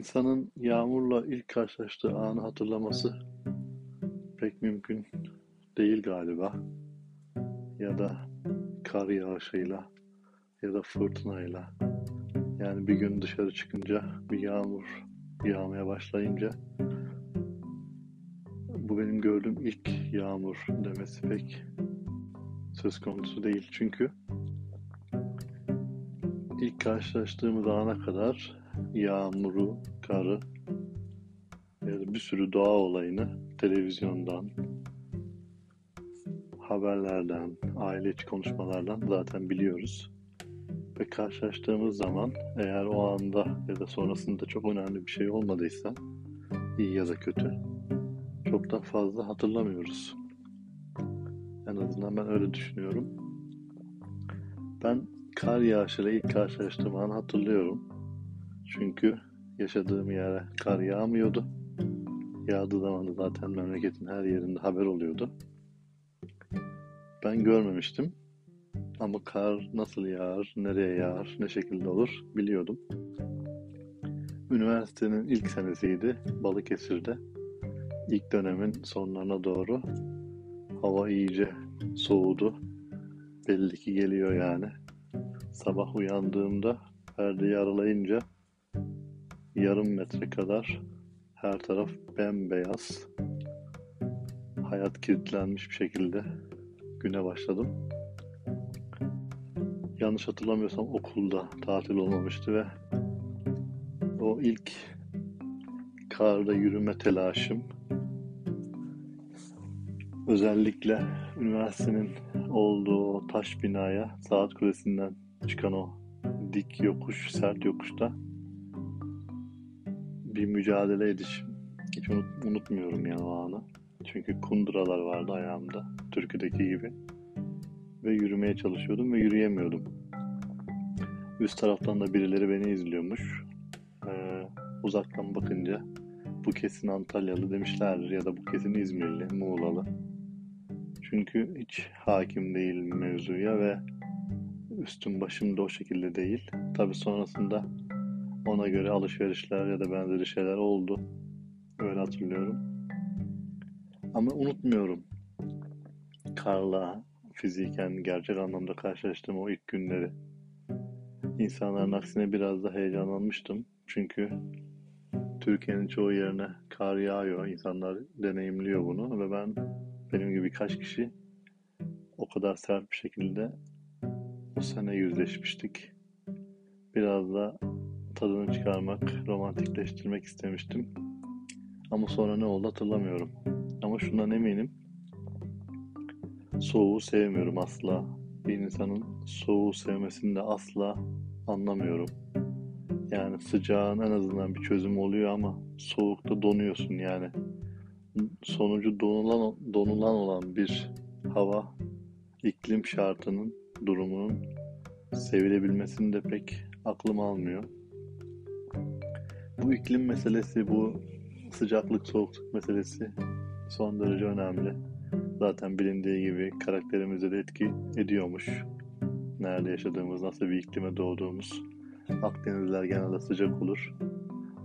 İnsanın yağmurla ilk karşılaştığı anı hatırlaması pek mümkün değil galiba. Ya da kar yağışıyla ya da fırtınayla. Yani bir gün dışarı çıkınca bir yağmur yağmaya başlayınca bu benim gördüğüm ilk yağmur demesi pek söz konusu değil. Çünkü ilk karşılaştığımız ana kadar yağmuru, karı ya da bir sürü doğa olayını televizyondan, haberlerden, aile içi konuşmalardan zaten biliyoruz. Ve karşılaştığımız zaman eğer o anda ya da sonrasında çok önemli bir şey olmadıysa iyi ya da kötü çok da fazla hatırlamıyoruz. En azından ben öyle düşünüyorum. Ben kar yağışıyla ilk karşılaştığım anı hatırlıyorum. Çünkü yaşadığım yere kar yağmıyordu. Yağdığı zaman da zaten memleketin her yerinde haber oluyordu. Ben görmemiştim. Ama kar nasıl yağar, nereye yağar, ne şekilde olur biliyordum. Üniversitenin ilk senesiydi Balıkesir'de. İlk dönemin sonlarına doğru hava iyice soğudu. Belli ki geliyor yani. Sabah uyandığımda perdeyi aralayınca yarım metre kadar her taraf bembeyaz. Hayat kilitlenmiş bir şekilde güne başladım. Yanlış hatırlamıyorsam okulda tatil olmamıştı ve o ilk karda yürüme telaşım özellikle üniversitenin olduğu taş binaya saat kulesinden çıkan o dik yokuş, sert yokuşta bir mücadele edişim. Hiç unut, unutmuyorum yani o anı. Çünkü kunduralar vardı ayağımda, türküdeki gibi. Ve yürümeye çalışıyordum ve yürüyemiyordum. Üst taraftan da birileri beni izliyormuş. Ee, uzaktan bakınca bu kesin Antalyalı demişlerdir ya da bu kesin İzmirli, Muğlalı. Çünkü hiç hakim değil mevzuya ve üstüm başım da o şekilde değil. Tabi sonrasında ona göre alışverişler ya da benzeri şeyler oldu. Öyle hatırlıyorum. Ama unutmuyorum. Karla fiziken gerçek anlamda karşılaştığım o ilk günleri. İnsanların aksine biraz da heyecanlanmıştım. Çünkü Türkiye'nin çoğu yerine kar yağıyor. İnsanlar deneyimliyor bunu ve ben benim gibi birkaç kişi o kadar sert bir şekilde o sene yüzleşmiştik. Biraz da tadını çıkarmak, romantikleştirmek istemiştim. Ama sonra ne oldu hatırlamıyorum. Ama şundan eminim. Soğuğu sevmiyorum asla. Bir insanın soğuğu sevmesini de asla anlamıyorum. Yani sıcağın en azından bir çözüm oluyor ama soğukta donuyorsun yani. Sonucu donulan, donulan olan bir hava iklim şartının durumunun sevilebilmesini de pek aklım almıyor. Bu iklim meselesi, bu sıcaklık soğukluk meselesi son derece önemli. Zaten bilindiği gibi karakterimize de etki ediyormuş. Nerede yaşadığımız, nasıl bir iklime doğduğumuz. Akdenizler genelde sıcak olur.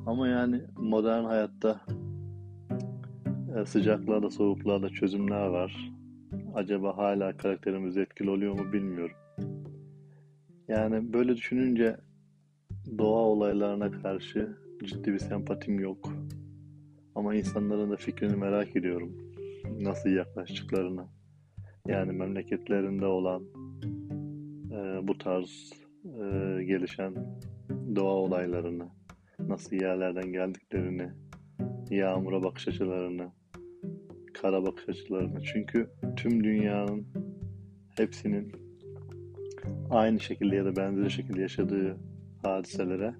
Ama yani modern hayatta e, sıcaklığa da soğukluğa da çözümler var. Acaba hala karakterimiz etkili oluyor mu bilmiyorum. Yani böyle düşününce doğa olaylarına karşı ciddi bir sempatim yok. Ama insanların da fikrini merak ediyorum. Nasıl yaklaştıklarını. Yani memleketlerinde olan e, bu tarz e, gelişen doğa olaylarını, nasıl yerlerden geldiklerini, yağmura bakış açılarını, kara bakış açılarını. Çünkü tüm dünyanın hepsinin aynı şekilde ya da benzeri şekilde yaşadığı hadiselere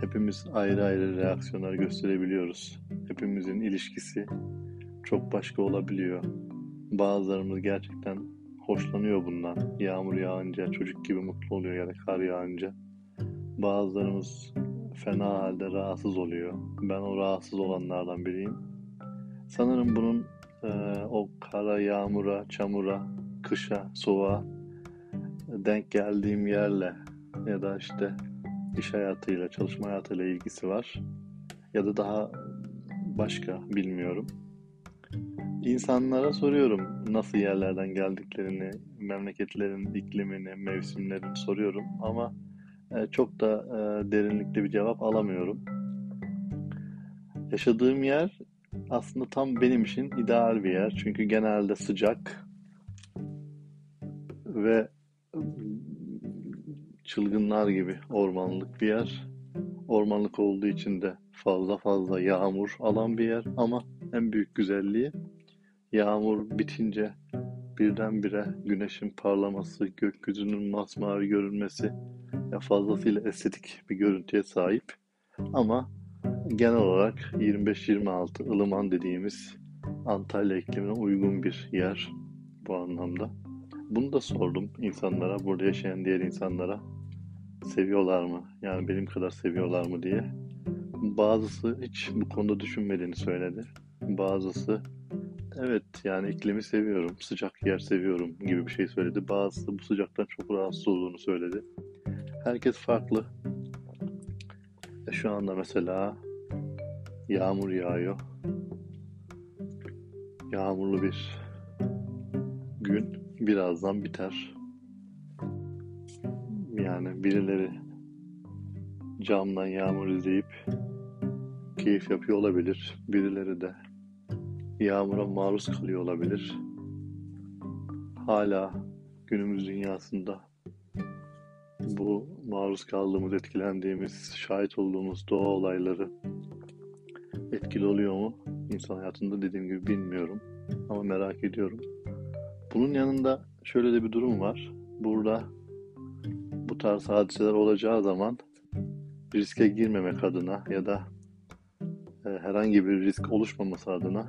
hepimiz ayrı ayrı reaksiyonlar gösterebiliyoruz. Hepimizin ilişkisi çok başka olabiliyor. Bazılarımız gerçekten hoşlanıyor bundan. Yağmur yağınca çocuk gibi mutlu oluyor ya da kar yağınca. Bazılarımız fena halde rahatsız oluyor. Ben o rahatsız olanlardan biriyim. Sanırım bunun e, o kara, yağmura, çamura, kışa, soğuğa denk geldiğim yerle ya da işte iş hayatıyla, çalışma hayatıyla ilgisi var. Ya da daha başka bilmiyorum. İnsanlara soruyorum nasıl yerlerden geldiklerini, memleketlerin iklimini, mevsimlerini soruyorum ama e, çok da e, derinlikli bir cevap alamıyorum. Yaşadığım yer aslında tam benim için ideal bir yer. Çünkü genelde sıcak ve çılgınlar gibi ormanlık bir yer. Ormanlık olduğu için de fazla fazla yağmur alan bir yer ama en büyük güzelliği yağmur bitince birdenbire güneşin parlaması, gökyüzünün masmavi görünmesi ya fazlasıyla estetik bir görüntüye sahip. Ama genel olarak 25-26 ılıman dediğimiz Antalya iklimine uygun bir yer bu anlamda. Bunu da sordum insanlara, burada yaşayan diğer insanlara. Seviyorlar mı? Yani benim kadar seviyorlar mı diye. Bazısı hiç bu konuda düşünmediğini söyledi. Bazısı evet yani iklimi seviyorum, sıcak yer seviyorum gibi bir şey söyledi. Bazısı bu sıcaktan çok rahatsız olduğunu söyledi. Herkes farklı. E şu anda mesela yağmur yağıyor. Yağmurlu bir birazdan biter. Yani birileri camdan yağmur izleyip keyif yapıyor olabilir. Birileri de yağmura maruz kalıyor olabilir. Hala günümüz dünyasında bu maruz kaldığımız, etkilendiğimiz, şahit olduğumuz doğa olayları etkili oluyor mu? İnsan hayatında dediğim gibi bilmiyorum ama merak ediyorum. Bunun yanında şöyle de bir durum var. Burada bu tarz hadiseler olacağı zaman riske girmemek adına ya da e, herhangi bir risk oluşmaması adına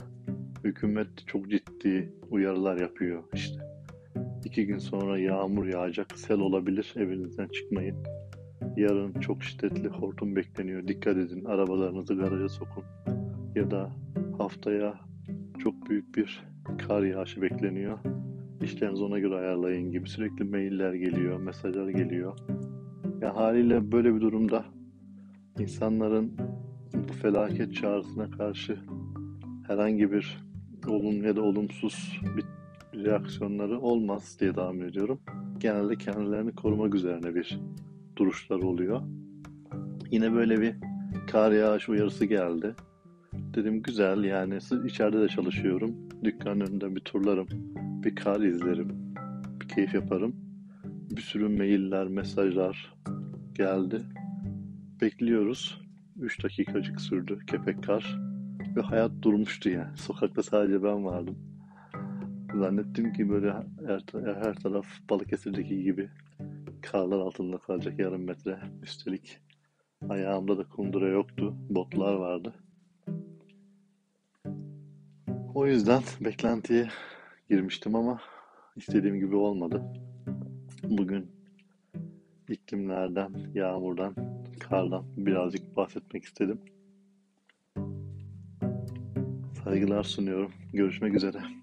hükümet çok ciddi uyarılar yapıyor işte. İki gün sonra yağmur yağacak, sel olabilir, evinizden çıkmayın. Yarın çok şiddetli hortum bekleniyor, dikkat edin, arabalarınızı garaja sokun. Ya da haftaya çok büyük bir kar yağışı bekleniyor. İşlerinizi ona göre ayarlayın gibi sürekli mailler geliyor, mesajlar geliyor. Ya haliyle böyle bir durumda insanların bu felaket çağrısına karşı herhangi bir olumlu ya da olumsuz bir reaksiyonları olmaz diye tahmin ediyorum. Genelde kendilerini korumak üzerine bir duruşlar oluyor. Yine böyle bir kar yağış uyarısı geldi. Dedim güzel yani içeride de çalışıyorum. Dükkanın önünde bir turlarım, bir kar izlerim, bir keyif yaparım. Bir sürü mailler, mesajlar geldi. Bekliyoruz. 3 dakikacık sürdü kepek kar. Ve hayat durmuştu yani. Sokakta sadece ben vardım. Zannettim ki böyle her, her taraf Balıkesir'deki gibi karlar altında kalacak yarım metre. Üstelik ayağımda da kundura yoktu. Botlar vardı. O yüzden beklentiye girmiştim ama istediğim gibi olmadı. Bugün iklimlerden, yağmurdan, kardan birazcık bahsetmek istedim. Saygılar sunuyorum. Görüşmek üzere.